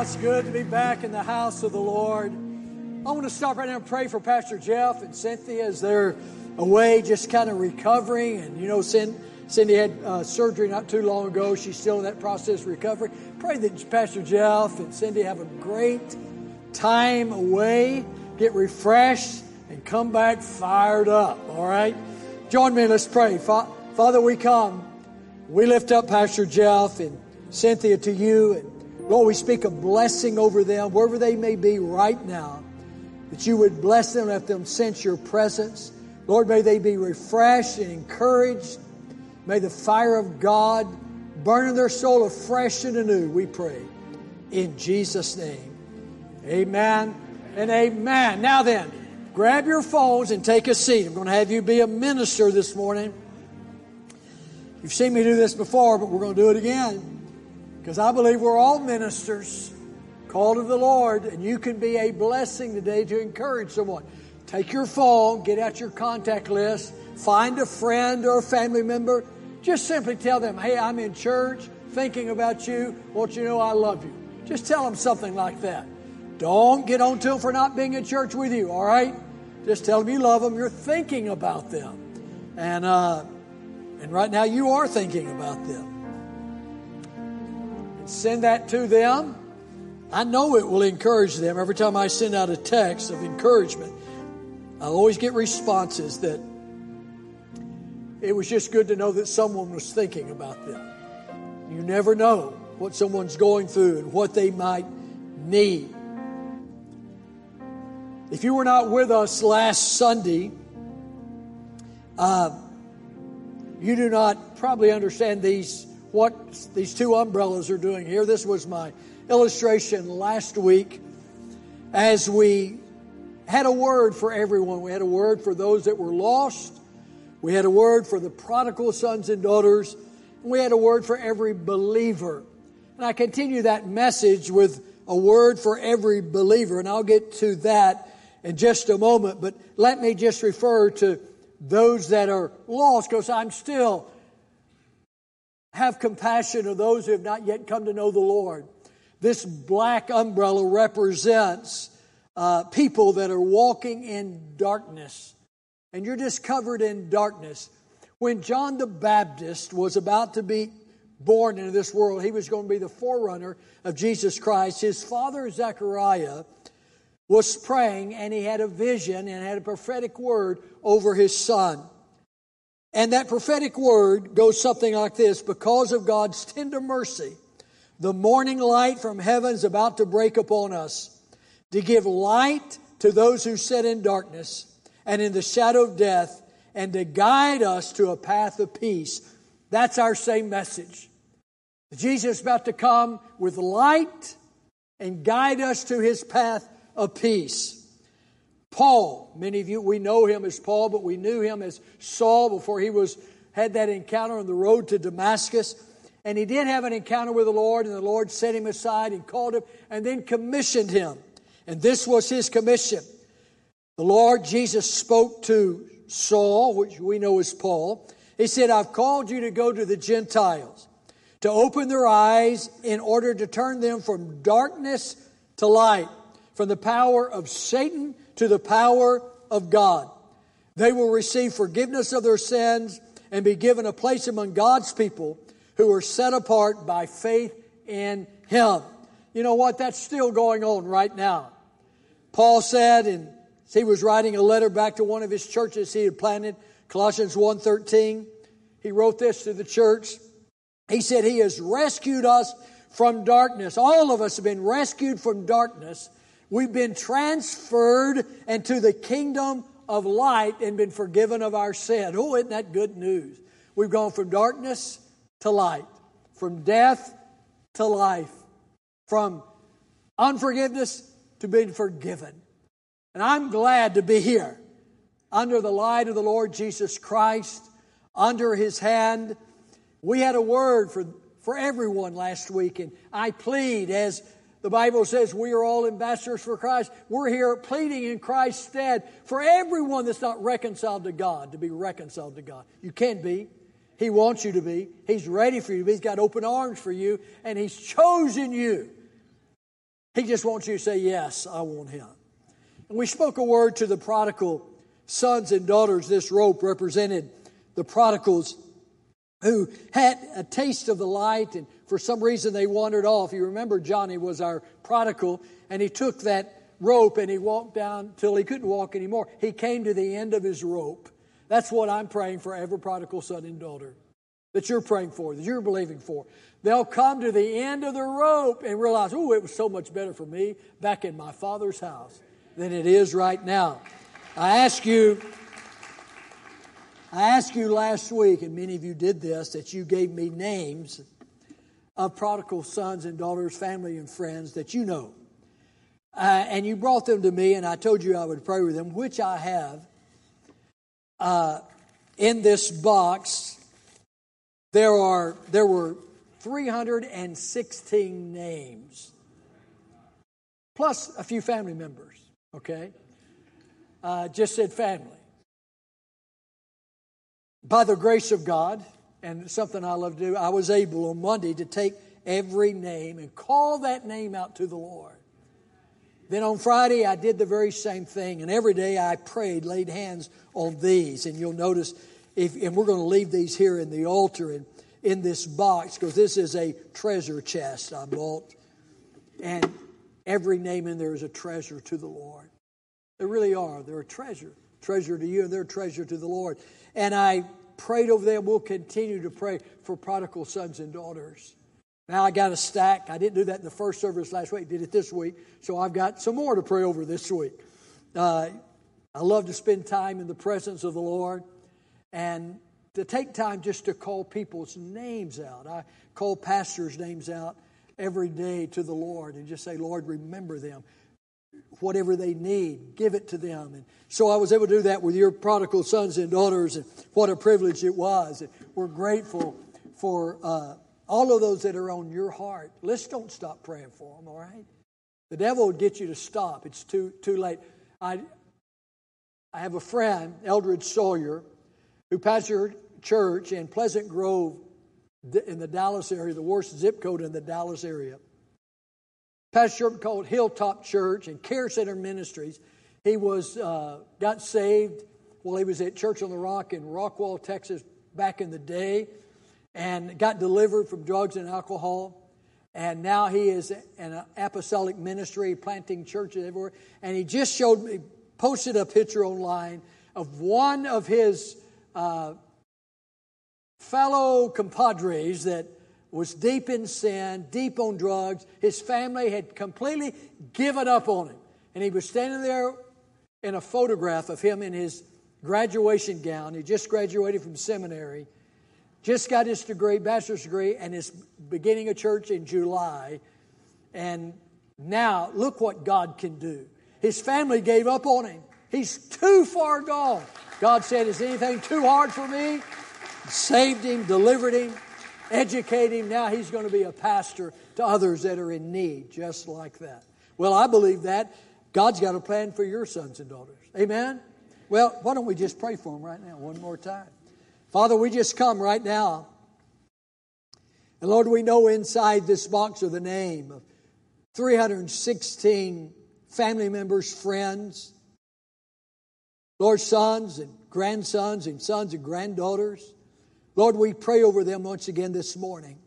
It's good to be back in the house of the Lord. I want to stop right now and pray for Pastor Jeff and Cynthia as they're away, just kind of recovering. And you know, Cindy had uh, surgery not too long ago. She's still in that process of recovery. Pray that Pastor Jeff and Cindy have a great time away, get refreshed, and come back fired up. All right? Join me, let's pray. Father, we come. We lift up Pastor Jeff and Cynthia to you. And Lord, we speak a blessing over them, wherever they may be right now, that you would bless them, let them sense your presence. Lord, may they be refreshed and encouraged. May the fire of God burn in their soul afresh and anew, we pray. In Jesus' name. Amen and amen. Now then, grab your phones and take a seat. I'm going to have you be a minister this morning. You've seen me do this before, but we're going to do it again. Because I believe we're all ministers called of the Lord, and you can be a blessing today to encourage someone. Take your phone, get out your contact list, find a friend or a family member. Just simply tell them, hey, I'm in church, thinking about you, want you to know I love you. Just tell them something like that. Don't get on to them for not being in church with you, all right? Just tell them you love them, you're thinking about them. And, uh, and right now you are thinking about them send that to them. I know it will encourage them. Every time I send out a text of encouragement, I always get responses that it was just good to know that someone was thinking about them. You never know what someone's going through and what they might need. If you were not with us last Sunday, uh, you do not probably understand these what these two umbrellas are doing here. This was my illustration last week as we had a word for everyone. We had a word for those that were lost. We had a word for the prodigal sons and daughters. And we had a word for every believer. And I continue that message with a word for every believer. And I'll get to that in just a moment. But let me just refer to those that are lost because I'm still have compassion of those who have not yet come to know the Lord. This black umbrella represents uh, people that are walking in darkness. And you're just covered in darkness. When John the Baptist was about to be born into this world, he was going to be the forerunner of Jesus Christ. His father, Zechariah, was praying and he had a vision and had a prophetic word over his son. And that prophetic word goes something like this Because of God's tender mercy, the morning light from heaven is about to break upon us to give light to those who sit in darkness and in the shadow of death and to guide us to a path of peace. That's our same message. Jesus is about to come with light and guide us to his path of peace. Paul, many of you, we know him as Paul, but we knew him as Saul before he was had that encounter on the road to Damascus. And he did have an encounter with the Lord, and the Lord set him aside and called him and then commissioned him. And this was his commission. The Lord Jesus spoke to Saul, which we know as Paul. He said, I've called you to go to the Gentiles, to open their eyes in order to turn them from darkness to light, from the power of Satan to the power of God. They will receive forgiveness of their sins and be given a place among God's people who are set apart by faith in Him. You know what? That's still going on right now. Paul said, and he was writing a letter back to one of his churches he had planted, Colossians 1.13. He wrote this to the church. He said, He has rescued us from darkness. All of us have been rescued from darkness We've been transferred into the kingdom of light and been forgiven of our sin. Oh, isn't that good news? We've gone from darkness to light, from death to life, from unforgiveness to being forgiven. And I'm glad to be here under the light of the Lord Jesus Christ, under his hand. We had a word for, for everyone last week, and I plead as the Bible says we are all ambassadors for Christ. We're here pleading in Christ's stead for everyone that's not reconciled to God to be reconciled to God. You can be. He wants you to be. He's ready for you to be. He's got open arms for you, and He's chosen you. He just wants you to say, Yes, I want him. And we spoke a word to the prodigal sons and daughters. This rope represented the prodigals who had a taste of the light and for some reason they wandered off. You remember Johnny was our prodigal and he took that rope and he walked down till he couldn't walk anymore. He came to the end of his rope. That's what I'm praying for every prodigal son and daughter that you're praying for, that you're believing for. They'll come to the end of the rope and realize, oh, it was so much better for me back in my father's house than it is right now. I ask you, I asked you last week, and many of you did this, that you gave me names of prodigal sons and daughters, family and friends that you know. Uh, and you brought them to me, and I told you I would pray with them, which I have. Uh, in this box, there are there were 316 names, plus a few family members. Okay, uh, just said family. By the grace of God, and something I love to do, I was able on Monday to take every name and call that name out to the Lord. Then on Friday, I did the very same thing, and every day I prayed, laid hands on these. And you'll notice, if, and we're going to leave these here in the altar and in this box because this is a treasure chest I bought. And every name in there is a treasure to the Lord. They really are. They're a treasure. Treasure to you, and they're a treasure to the Lord. And I prayed over them. We'll continue to pray for prodigal sons and daughters. Now I got a stack. I didn't do that in the first service last week, did it this week. So I've got some more to pray over this week. Uh, I love to spend time in the presence of the Lord and to take time just to call people's names out. I call pastors' names out every day to the Lord and just say, Lord, remember them whatever they need, give it to them. And so I was able to do that with your prodigal sons and daughters, and what a privilege it was. And we're grateful for uh, all of those that are on your heart. Let's don't stop praying for them, all right? The devil would get you to stop. It's too, too late. I, I have a friend, Eldred Sawyer, who pastored church in Pleasant Grove in the Dallas area, the worst zip code in the Dallas area. Pastor called Hilltop Church and Care Center Ministries. He was uh, got saved while he was at Church on the Rock in Rockwall, Texas, back in the day, and got delivered from drugs and alcohol. And now he is an apostolic ministry, planting churches everywhere. And he just showed me, posted a picture online of one of his uh, fellow compadres that was deep in sin, deep on drugs. His family had completely given up on him. And he was standing there in a photograph of him in his graduation gown. He just graduated from seminary, just got his degree, bachelor's degree, and is beginning a church in July. And now, look what God can do. His family gave up on him. He's too far gone. God said, Is anything too hard for me? Saved him, delivered him educate him. Now he's going to be a pastor to others that are in need, just like that. Well, I believe that. God's got a plan for your sons and daughters. Amen? Well, why don't we just pray for them right now, one more time? Father, we just come right now. And Lord, we know inside this box are the name of 316 family members, friends, Lord, sons and grandsons and sons and granddaughters. Lord, we pray over them once again this morning.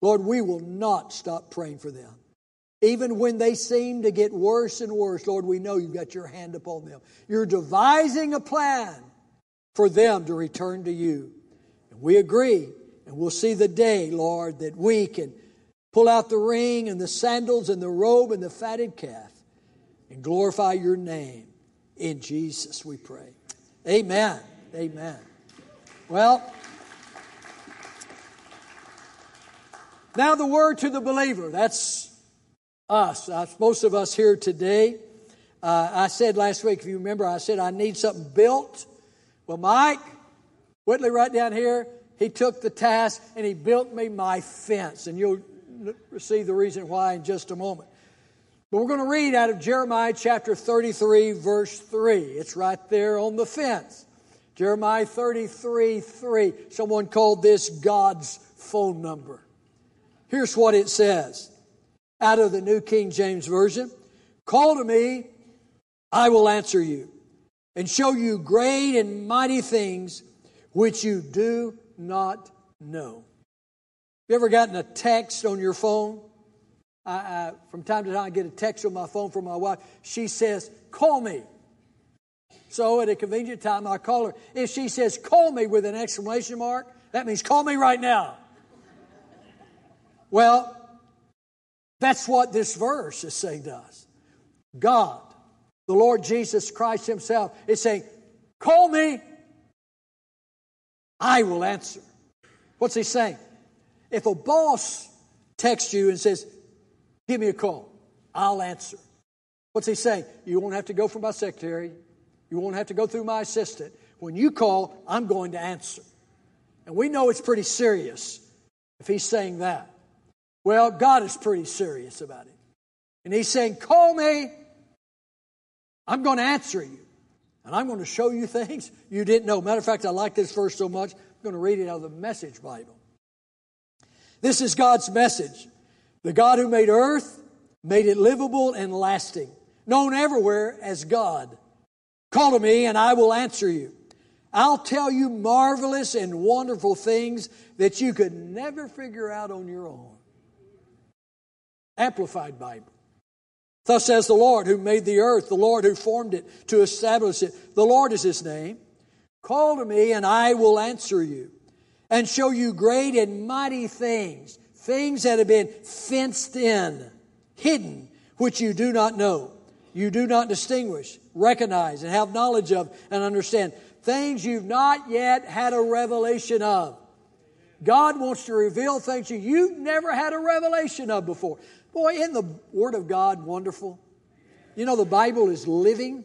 Lord, we will not stop praying for them. Even when they seem to get worse and worse, Lord, we know you've got your hand upon them. You're devising a plan for them to return to you. And we agree, and we'll see the day, Lord, that we can pull out the ring and the sandals and the robe and the fatted calf and glorify your name. In Jesus we pray. Amen. Amen. Well, Now, the word to the believer. That's us. That's most of us here today. Uh, I said last week, if you remember, I said I need something built. Well, Mike Whitley, right down here, he took the task and he built me my fence. And you'll see the reason why in just a moment. But we're going to read out of Jeremiah chapter 33, verse 3. It's right there on the fence. Jeremiah 33, 3. Someone called this God's phone number. Here's what it says out of the New King James Version. Call to me, I will answer you and show you great and mighty things which you do not know. You ever gotten a text on your phone? I, I, from time to time, I get a text on my phone from my wife. She says, Call me. So at a convenient time, I call her. If she says, Call me with an exclamation mark, that means call me right now. Well, that's what this verse is saying to us. God, the Lord Jesus Christ Himself, is saying, Call me, I will answer. What's He saying? If a boss texts you and says, Give me a call, I'll answer. What's He saying? You won't have to go for my secretary, you won't have to go through my assistant. When you call, I'm going to answer. And we know it's pretty serious if He's saying that. Well, God is pretty serious about it. And He's saying, Call me, I'm going to answer you. And I'm going to show you things you didn't know. Matter of fact, I like this verse so much, I'm going to read it out of the Message Bible. This is God's message. The God who made earth made it livable and lasting, known everywhere as God. Call to me and I will answer you. I'll tell you marvelous and wonderful things that you could never figure out on your own. Amplified Bible. Thus says the Lord who made the earth, the Lord who formed it to establish it. The Lord is his name. Call to me and I will answer you and show you great and mighty things, things that have been fenced in, hidden, which you do not know. You do not distinguish, recognize, and have knowledge of and understand. Things you've not yet had a revelation of. God wants to reveal things you've never had a revelation of before. Boy, isn't the Word of God wonderful? You know, the Bible is living.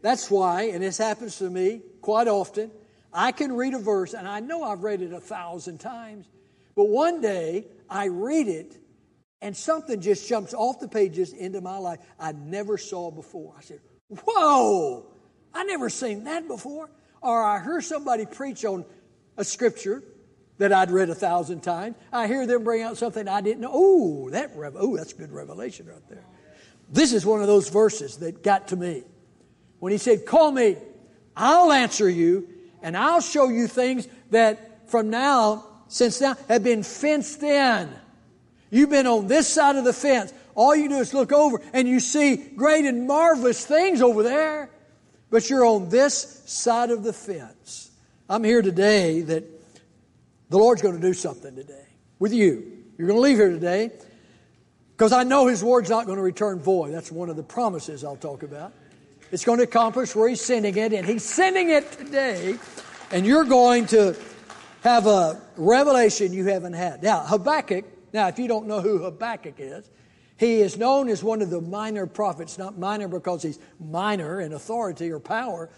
That's why, and this happens to me quite often, I can read a verse, and I know I've read it a thousand times, but one day I read it, and something just jumps off the pages into my life I never saw before. I said, Whoa, I never seen that before. Or I heard somebody preach on a scripture, that I'd read a thousand times. I hear them bring out something I didn't know. Oh, that oh, that's good revelation right there. This is one of those verses that got to me. When he said, Call me, I'll answer you, and I'll show you things that from now, since now, have been fenced in. You've been on this side of the fence. All you do is look over and you see great and marvelous things over there, but you're on this side of the fence. I'm here today that the Lord's going to do something today with you. You're going to leave here today because I know His word's not going to return void. That's one of the promises I'll talk about. It's going to accomplish where He's sending it, and He's sending it today, and you're going to have a revelation you haven't had. Now, Habakkuk, now, if you don't know who Habakkuk is, he is known as one of the minor prophets, not minor because he's minor in authority or power,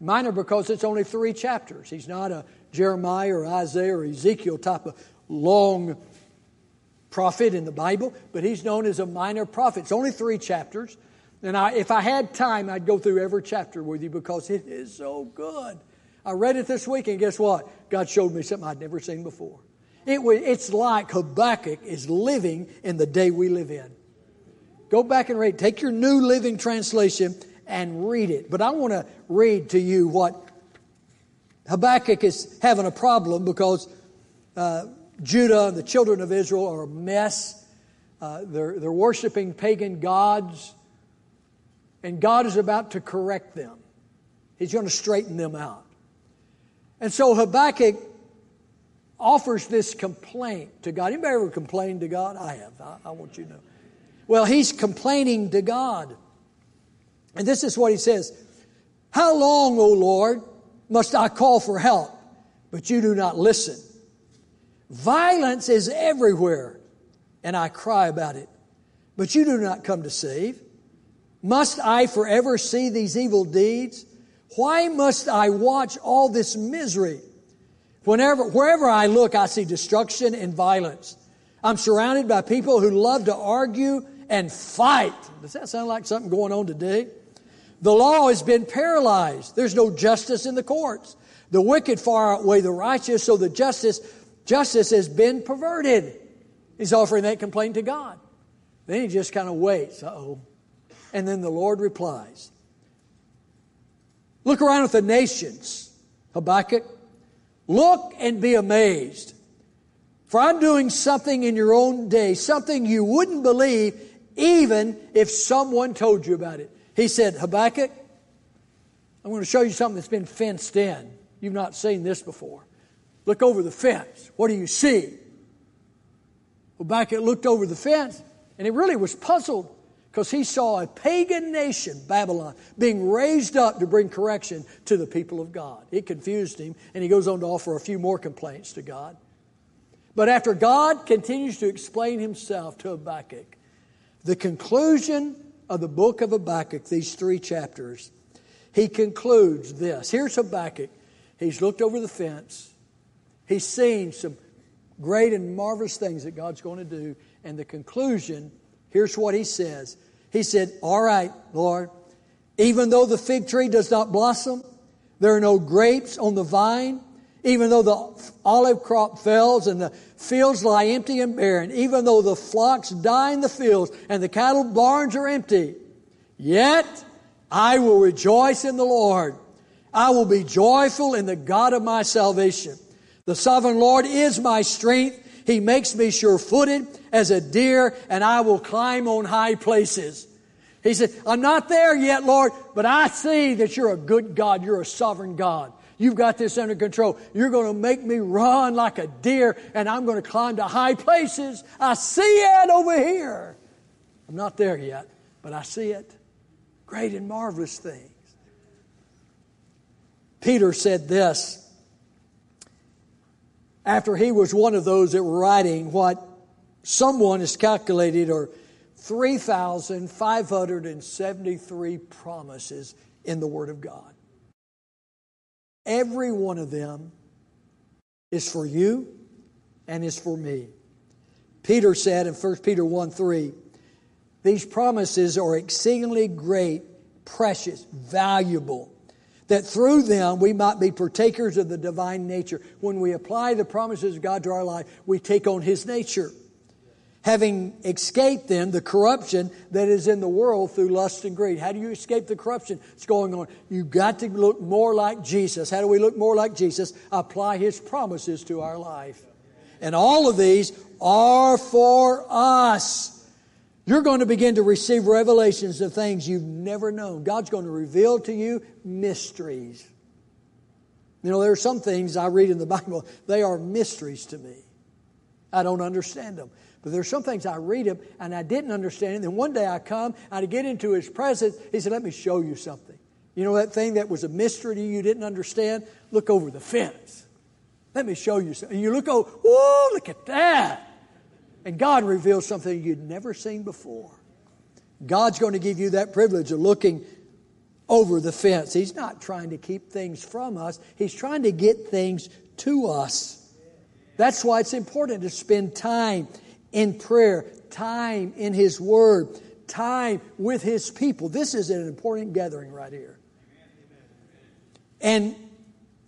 minor because it's only three chapters. He's not a Jeremiah or Isaiah or Ezekiel type of long prophet in the Bible, but he's known as a minor prophet. It's only three chapters. And I, if I had time, I'd go through every chapter with you because it is so good. I read it this week, and guess what? God showed me something I'd never seen before. It, it's like Habakkuk is living in the day we live in. Go back and read. Take your New Living Translation and read it. But I want to read to you what Habakkuk is having a problem because uh, Judah, and the children of Israel, are a mess. Uh, they're, they're worshiping pagan gods, and God is about to correct them. He's going to straighten them out. And so Habakkuk offers this complaint to God. Anybody ever complained to God? I have. I, I want you to know. Well, he's complaining to God. And this is what he says How long, O Lord, must I call for help, but you do not listen? Violence is everywhere, and I cry about it, but you do not come to save. Must I forever see these evil deeds? Why must I watch all this misery? Whenever, wherever I look, I see destruction and violence. I'm surrounded by people who love to argue and fight. Does that sound like something going on today? The law has been paralyzed. There's no justice in the courts. The wicked far outweigh the righteous, so the justice, justice has been perverted. He's offering that complaint to God. Then he just kind of waits. Oh. And then the Lord replies Look around at the nations, Habakkuk. Look and be amazed. For I'm doing something in your own day, something you wouldn't believe even if someone told you about it. He said, Habakkuk, I'm going to show you something that's been fenced in. You've not seen this before. Look over the fence. What do you see? Habakkuk looked over the fence and he really was puzzled because he saw a pagan nation, Babylon, being raised up to bring correction to the people of God. It confused him, and he goes on to offer a few more complaints to God. But after God continues to explain himself to Habakkuk, the conclusion of the book of Habakkuk, these three chapters, he concludes this. Here's Habakkuk. He's looked over the fence, he's seen some great and marvelous things that God's going to do, and the conclusion Here's what he says. He said, All right, Lord, even though the fig tree does not blossom, there are no grapes on the vine, even though the olive crop fails and the fields lie empty and barren, even though the flocks die in the fields and the cattle barns are empty, yet I will rejoice in the Lord. I will be joyful in the God of my salvation. The sovereign Lord is my strength. He makes me sure footed as a deer, and I will climb on high places. He said, I'm not there yet, Lord, but I see that you're a good God. You're a sovereign God. You've got this under control. You're going to make me run like a deer, and I'm going to climb to high places. I see it over here. I'm not there yet, but I see it. Great and marvelous things. Peter said this after he was one of those that were writing what someone has calculated are 3,573 promises in the Word of God. Every one of them is for you and is for me. Peter said in 1 Peter 1 3, these promises are exceedingly great, precious, valuable that through them we might be partakers of the divine nature. When we apply the promises of God to our life, we take on His nature. Having escaped then the corruption that is in the world through lust and greed. How do you escape the corruption that's going on? You've got to look more like Jesus. How do we look more like Jesus? Apply His promises to our life. And all of these are for us. You're going to begin to receive revelations of things you've never known. God's going to reveal to you mysteries. You know, there are some things I read in the Bible, they are mysteries to me. I don't understand them. But there's some things I read him and I didn't understand. And then one day I come, I get into his presence. He said, Let me show you something. You know that thing that was a mystery to you, you didn't understand? Look over the fence. Let me show you something. And you look over, whoa, look at that. And God reveals something you'd never seen before. God's going to give you that privilege of looking over the fence. He's not trying to keep things from us, He's trying to get things to us. That's why it's important to spend time in prayer, time in His Word, time with His people. This is an important gathering right here. And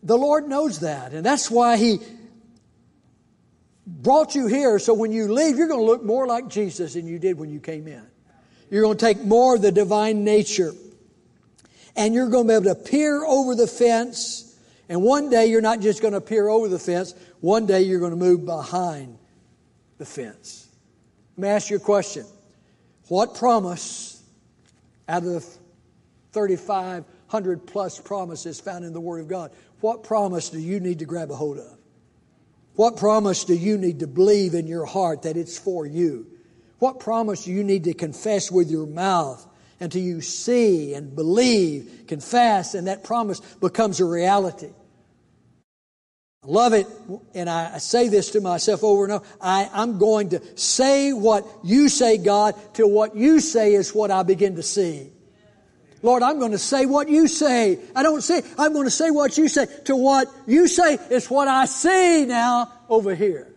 the Lord knows that. And that's why He brought you here so when you leave, you're going to look more like Jesus than you did when you came in. You're going to take more of the divine nature. And you're going to be able to peer over the fence. And one day you're not just going to peer over the fence, one day you're going to move behind the fence. Let me ask you a question. What promise out of the 3,500 plus promises found in the Word of God, what promise do you need to grab a hold of? What promise do you need to believe in your heart that it's for you? What promise do you need to confess with your mouth until you see and believe, confess, and that promise becomes a reality? I love it, and I say this to myself over and over. I, I'm going to say what you say, God, till what you say is what I begin to see. Lord, I'm going to say what you say. I don't say, I'm going to say what you say. To what you say is what I see now over here.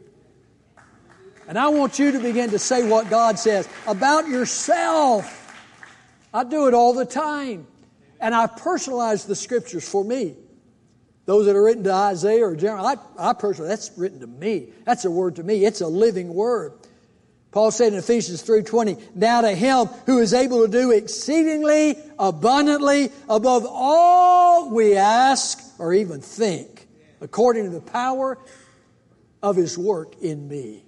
And I want you to begin to say what God says about yourself. I do it all the time. And I personalize the scriptures for me. Those that are written to Isaiah or Jeremiah, I, I personally, that's written to me. That's a word to me. It's a living word. Paul said in Ephesians 3:20, "Now to him who is able to do exceedingly abundantly above all we ask or even think, according to the power of his work in me."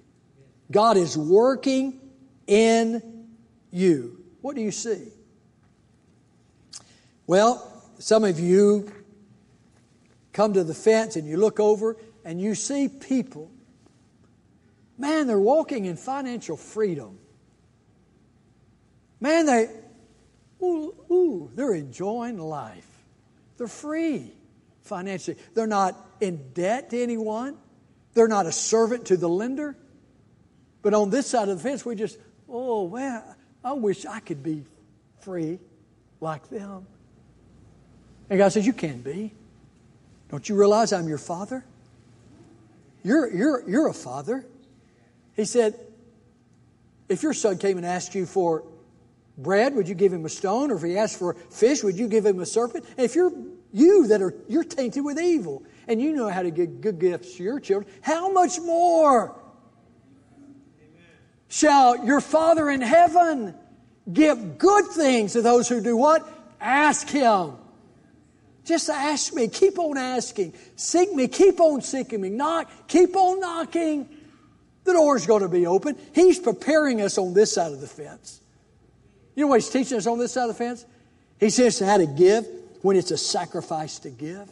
God is working in you. What do you see? Well, some of you come to the fence and you look over and you see people. Man, they're walking in financial freedom. Man, they, ooh, ooh, they're enjoying life. They're free financially. They're not in debt to anyone. They're not a servant to the lender. But on this side of the fence, we just, oh man, I wish I could be free like them. And God says, You can be. Don't you realize I'm your father? You're, you're, you're a father. He said, If your son came and asked you for bread, would you give him a stone? Or if he asked for fish, would you give him a serpent? And if you're you that are you're tainted with evil and you know how to give good gifts to your children, how much more shall your Father in heaven give good things to those who do what? Ask Him. Just ask me. Keep on asking. Seek me. Keep on seeking me. Knock. Keep on knocking. The door's going to be open. He's preparing us on this side of the fence. You know what He's teaching us on this side of the fence? He says how to give when it's a sacrifice to give.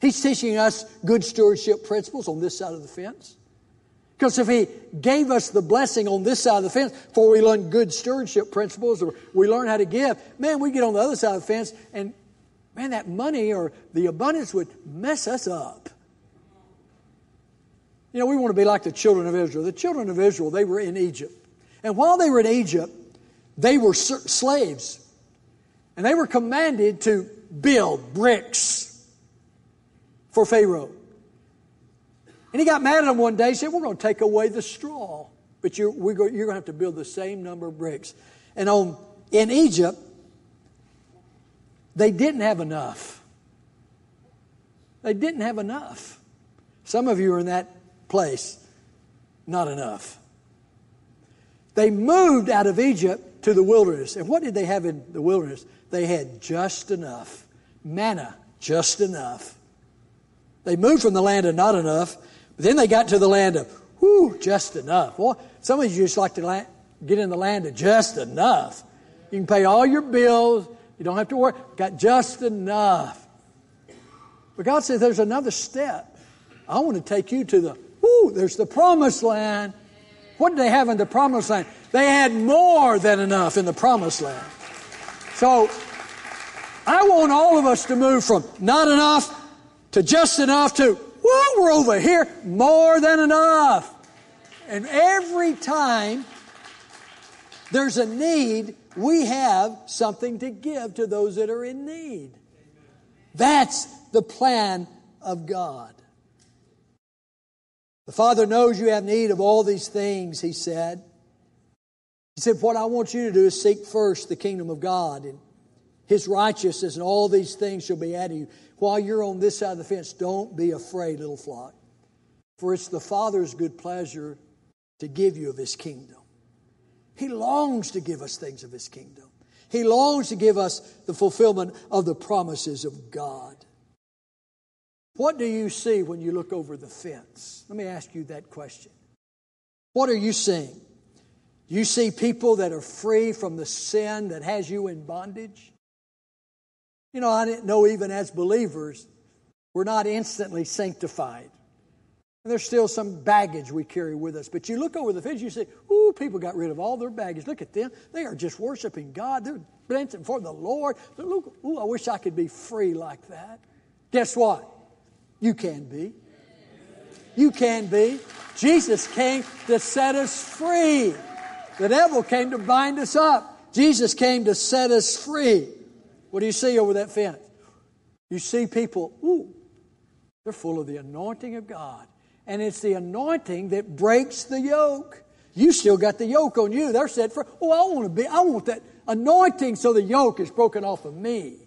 He's teaching us good stewardship principles on this side of the fence. Because if He gave us the blessing on this side of the fence before we learn good stewardship principles or we learn how to give, man, we get on the other side of the fence and man, that money or the abundance would mess us up. You know, we want to be like the children of Israel. The children of Israel, they were in Egypt. And while they were in Egypt, they were slaves. And they were commanded to build bricks for Pharaoh. And he got mad at them one day. He said, We're going to take away the straw, but you're, you're going to have to build the same number of bricks. And on, in Egypt, they didn't have enough. They didn't have enough. Some of you are in that place. Not enough. They moved out of Egypt to the wilderness. And what did they have in the wilderness? They had just enough. Manna, just enough. They moved from the land of not enough but then they got to the land of, whoo, just enough. Well, some of you just like to get in the land of just enough. You can pay all your bills. You don't have to worry. Got just enough. But God says there's another step. I want to take you to the, whoo, there's the promised land. What did they have in the promised land? They had more than enough in the promised land. So, I want all of us to move from not enough to just enough to well, we're over here, more than enough. And every time there's a need, we have something to give to those that are in need. That's the plan of God. The Father knows you have need of all these things, He said. He said, What I want you to do is seek first the kingdom of God and His righteousness, and all these things shall be added to you while you're on this side of the fence, don't be afraid, little flock. For it's the Father's good pleasure to give you of His kingdom. He longs to give us things of His kingdom. He longs to give us the fulfillment of the promises of God. What do you see when you look over the fence? Let me ask you that question. What are you seeing? You see people that are free from the sin that has you in bondage? You know, I didn't know even as believers, we're not instantly sanctified. And there's still some baggage we carry with us. But you look over the fence, you say, ooh, people got rid of all their baggage. Look at them. They are just worshiping God. They're dancing for the Lord. Look, ooh, I wish I could be free like that. Guess what? You can be. You can be. Jesus came to set us free. The devil came to bind us up. Jesus came to set us free. What do you see over that fence? You see people, ooh, they're full of the anointing of God. And it's the anointing that breaks the yoke. You still got the yoke on you. They're set for, oh, I want to be, I want that anointing so the yoke is broken off of me.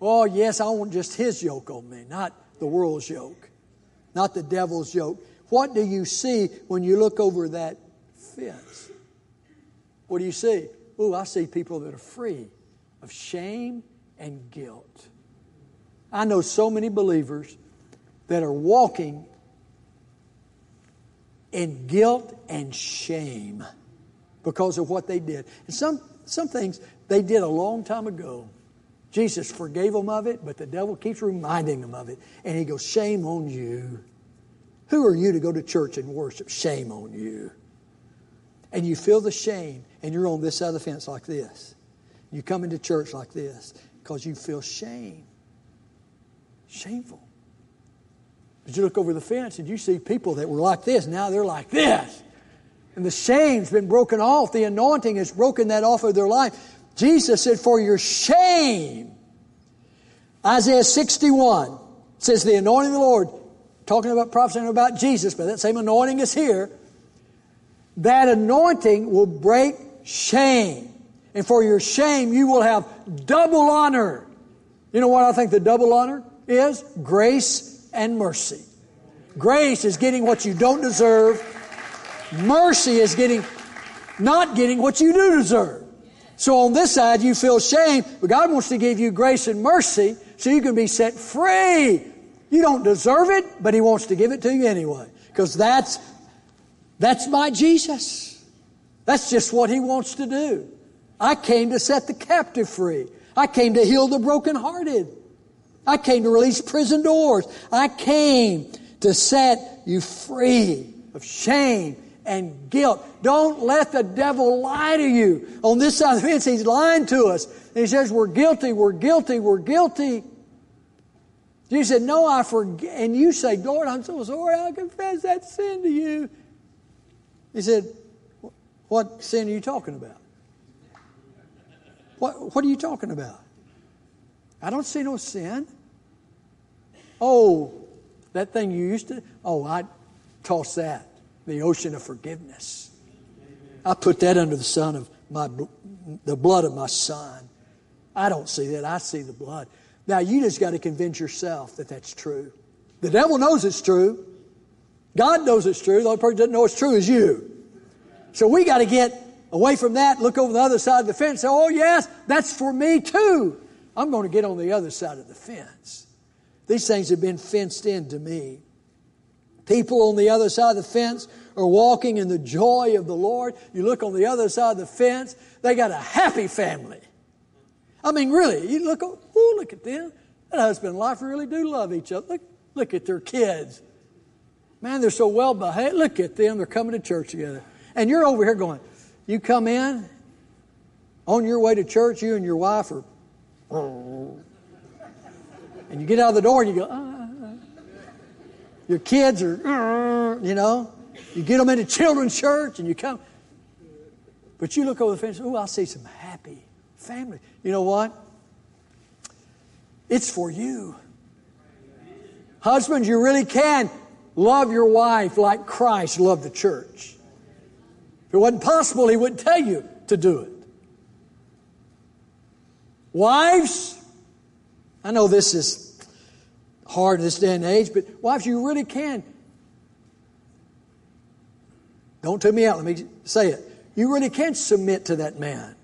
Oh, yes, I want just his yoke on me, not the world's yoke, not the devil's yoke. What do you see when you look over that fence. What do you see? Oh, I see people that are free of shame and guilt. I know so many believers that are walking in guilt and shame because of what they did. And some, some things they did a long time ago. Jesus forgave them of it, but the devil keeps reminding them of it. And he goes, Shame on you. Who are you to go to church and worship? Shame on you. And you feel the shame, and you're on this other fence like this. You come into church like this because you feel shame. Shameful. But you look over the fence and you see people that were like this, now they're like this. And the shame's been broken off. The anointing has broken that off of their life. Jesus said, For your shame. Isaiah 61 says, The anointing of the Lord, talking about prophesying about Jesus, but that same anointing is here. That anointing will break shame. And for your shame, you will have double honor. You know what I think the double honor is? Grace and mercy. Grace is getting what you don't deserve. Mercy is getting, not getting what you do deserve. So on this side, you feel shame, but God wants to give you grace and mercy so you can be set free. You don't deserve it, but He wants to give it to you anyway. Because that's, that's my Jesus. That's just what He wants to do. I came to set the captive free. I came to heal the brokenhearted. I came to release prison doors. I came to set you free of shame and guilt. Don't let the devil lie to you. On this side of the fence, he's lying to us. And he says, We're guilty, we're guilty, we're guilty. You said, No, I forget. And you say, Lord, I'm so sorry, I confess that sin to you. He said, What sin are you talking about? What, what are you talking about? I don't see no sin. Oh, that thing you used to, oh, I toss that the ocean of forgiveness. I put that under the son of my the blood of my son. I don't see that. I see the blood. Now you just got to convince yourself that that's true. The devil knows it's true. God knows it's true. The only person that doesn't know it's true is you. So we got to get away from that, look over the other side of the fence, say, "Oh yes, that's for me too." I'm going to get on the other side of the fence. These things have been fenced in to me. People on the other side of the fence are walking in the joy of the Lord. You look on the other side of the fence, they got a happy family. I mean, really, you look, oh, look at them. That husband and wife really do love each other. Look, look at their kids. Man, they're so well behaved. Look at them. They're coming to church together. And you're over here going, you come in, on your way to church, you and your wife are, Oh. and you get out of the door and you go, ah. Your kids are, you know, you get them into children's church and you come. But you look over the fence, oh, I see some happy family. You know what? It's for you. Husbands, you really can love your wife like Christ loved the church. If it wasn't possible, he wouldn't tell you to do it. Wives, I know this is hard in this day and age, but wives, you really can. Don't tell me out, let me say it. You really can submit to that man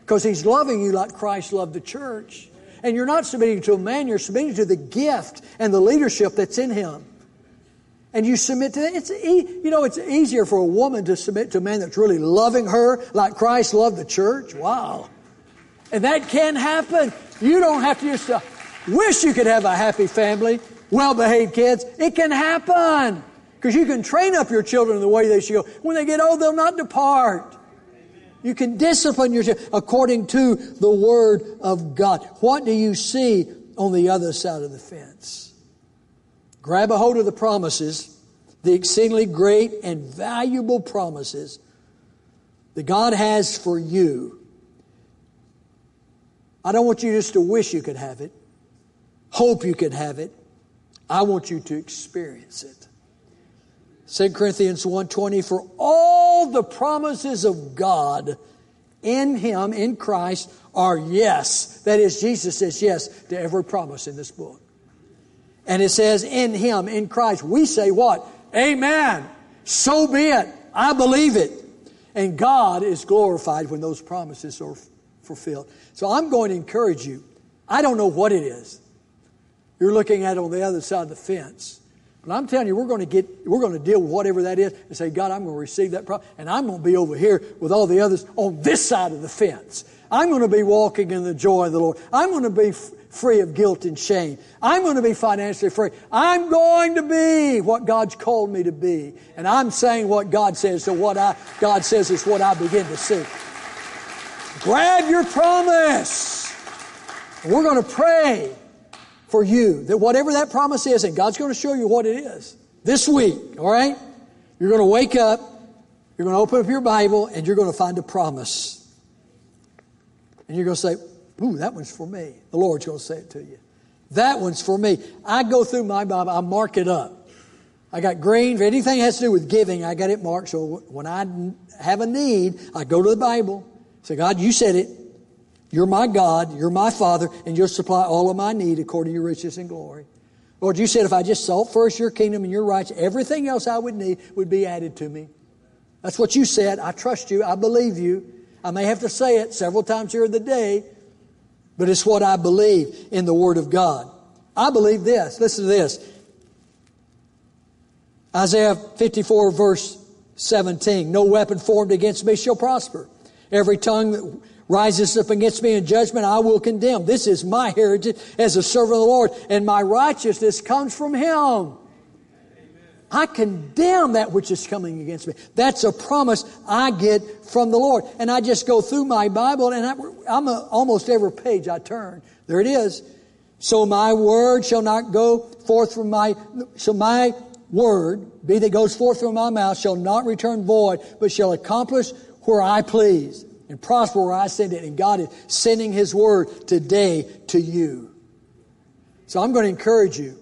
because he's loving you like Christ loved the church. And you're not submitting to a man, you're submitting to the gift and the leadership that's in him. And you submit to that. It's e- you know, it's easier for a woman to submit to a man that's really loving her like Christ loved the church. Wow. And that can happen. You don't have to just Wish you could have a happy family, well behaved kids. It can happen. Because you can train up your children the way they should go. When they get old, they'll not depart. You can discipline your children according to the Word of God. What do you see on the other side of the fence? Grab a hold of the promises, the exceedingly great and valuable promises that God has for you. I don't want you just to wish you could have it hope you could have it. I want you to experience it. 2 Corinthians 1:20 for all the promises of God in him in Christ are yes. That is Jesus says yes to every promise in this book. And it says in him in Christ we say what? Amen. So be it. I believe it. And God is glorified when those promises are fulfilled. So I'm going to encourage you. I don't know what it is. You're looking at it on the other side of the fence. But I'm telling you, we're going to get, we're going to deal with whatever that is and say, God, I'm going to receive that problem. And I'm going to be over here with all the others on this side of the fence. I'm going to be walking in the joy of the Lord. I'm going to be f- free of guilt and shame. I'm going to be financially free. I'm going to be what God's called me to be. And I'm saying what God says. So what I, God says is what I begin to see. Grab your promise. We're going to pray for you that whatever that promise is, and God's going to show you what it is this week, all right? You're going to wake up, you're going to open up your Bible, and you're going to find a promise. And you're going to say, Ooh, that one's for me. The Lord's going to say it to you. That one's for me. I go through my Bible, I mark it up. I got green. Anything has to do with giving, I got it marked. So when I have a need, I go to the Bible, say, God, you said it. You're my God, you're my Father, and you'll supply all of my need according to your riches and glory. Lord, you said if I just sought first your kingdom and your rights, everything else I would need would be added to me. That's what you said. I trust you. I believe you. I may have to say it several times during the day, but it's what I believe in the Word of God. I believe this. Listen to this. Isaiah 54 verse 17. No weapon formed against me shall prosper. Every tongue that rises up against me in judgment, I will condemn. This is my heritage as a servant of the Lord, and my righteousness comes from Him. I condemn that which is coming against me. That's a promise I get from the Lord. And I just go through my Bible, and I, am a, almost every page I turn. There it is. So my word shall not go forth from my, so my word, be that goes forth from my mouth, shall not return void, but shall accomplish where I please and prosper where I send it. And God is sending His word today to you. So I'm going to encourage you.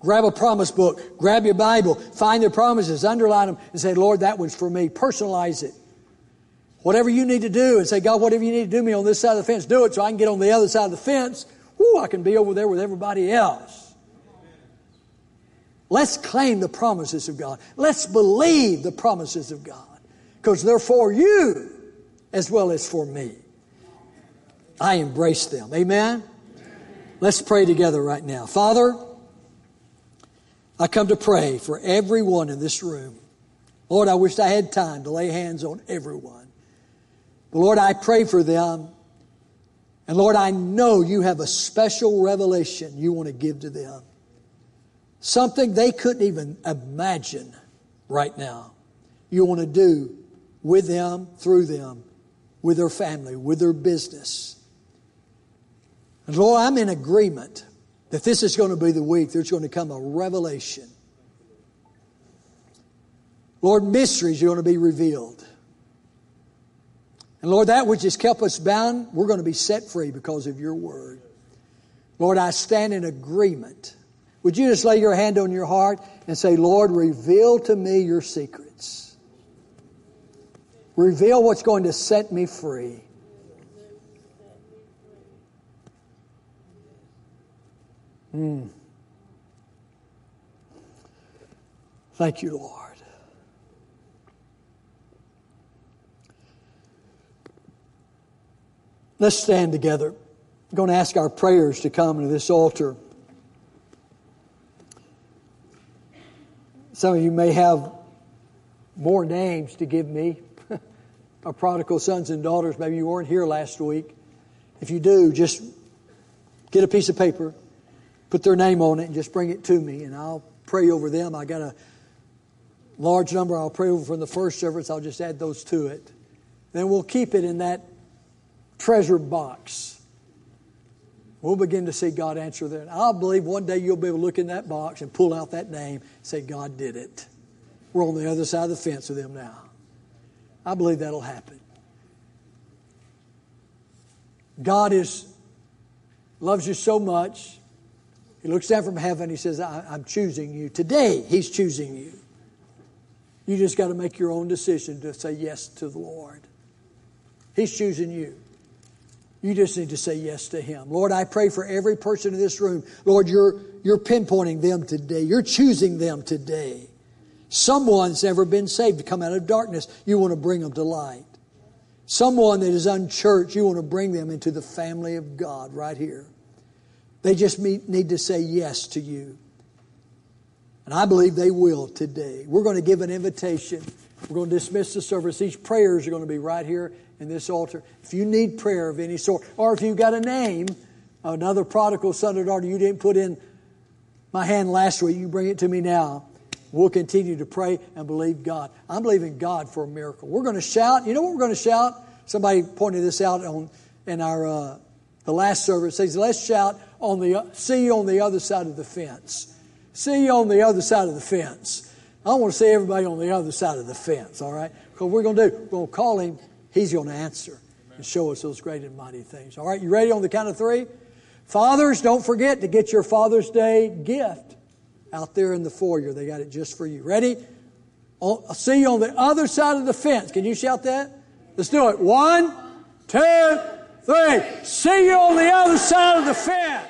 Grab a promise book, grab your Bible, find the promises, underline them, and say, Lord, that one's for me. Personalize it. Whatever you need to do, and say, God, whatever you need to do me on this side of the fence, do it so I can get on the other side of the fence. Whoo, I can be over there with everybody else. Let's claim the promises of God. Let's believe the promises of God because they're for you as well as for me. I embrace them. Amen? Let's pray together right now. Father, I come to pray for everyone in this room. Lord, I wish I had time to lay hands on everyone. But Lord, I pray for them. And Lord, I know you have a special revelation you want to give to them. Something they couldn't even imagine right now. You want to do with them, through them, with their family, with their business. And Lord, I'm in agreement that this is going to be the week there's going to come a revelation. Lord, mysteries are going to be revealed. And Lord, that which has kept us bound, we're going to be set free because of your word. Lord, I stand in agreement. Would you just lay your hand on your heart and say, Lord, reveal to me your secrets. Reveal what's going to set me free. Mm. Thank you, Lord. Let's stand together. I'm going to ask our prayers to come to this altar. Some of you may have more names to give me our prodigal sons and daughters. Maybe you weren't here last week. If you do, just get a piece of paper, put their name on it, and just bring it to me, and I'll pray over them. I got a large number I'll pray over from the first service. I'll just add those to it. Then we'll keep it in that treasure box. We'll begin to see God answer that. I'll believe one day you'll be able to look in that box and pull out that name, say, God did it. We're on the other side of the fence with them now. I believe that'll happen. God is loves you so much. He looks down from heaven. He says, I'm choosing you. Today, He's choosing you. You just got to make your own decision to say yes to the Lord. He's choosing you. You just need to say yes to Him. Lord, I pray for every person in this room. Lord, you're, you're pinpointing them today. You're choosing them today Someone's never been saved to come out of darkness. You want to bring them to light. Someone that is unchurched, you want to bring them into the family of God right here. They just need to say yes to you. And I believe they will today. We're going to give an invitation. We're going to dismiss the service. These prayers are going to be right here in this altar. If you need prayer of any sort, or if you've got a name, another prodigal son or daughter you didn't put in my hand last week, you bring it to me now. We'll continue to pray and believe God. I'm believing God for a miracle. We're going to shout. You know what we're going to shout? Somebody pointed this out on in our uh, the last service. Says, "Let's shout on the see you on the other side of the fence." See you on the other side of the fence. I want to see everybody on the other side of the fence, all right? Because we're going to do, we're going to call him, he's going to answer and show us those great and mighty things. All right, you ready on the count of three? Fathers, don't forget to get your Father's Day gift out there in the foyer. They got it just for you. Ready? Oh, I'll see you on the other side of the fence. Can you shout that? Let's do it. One, two, three. See you on the other side of the fence.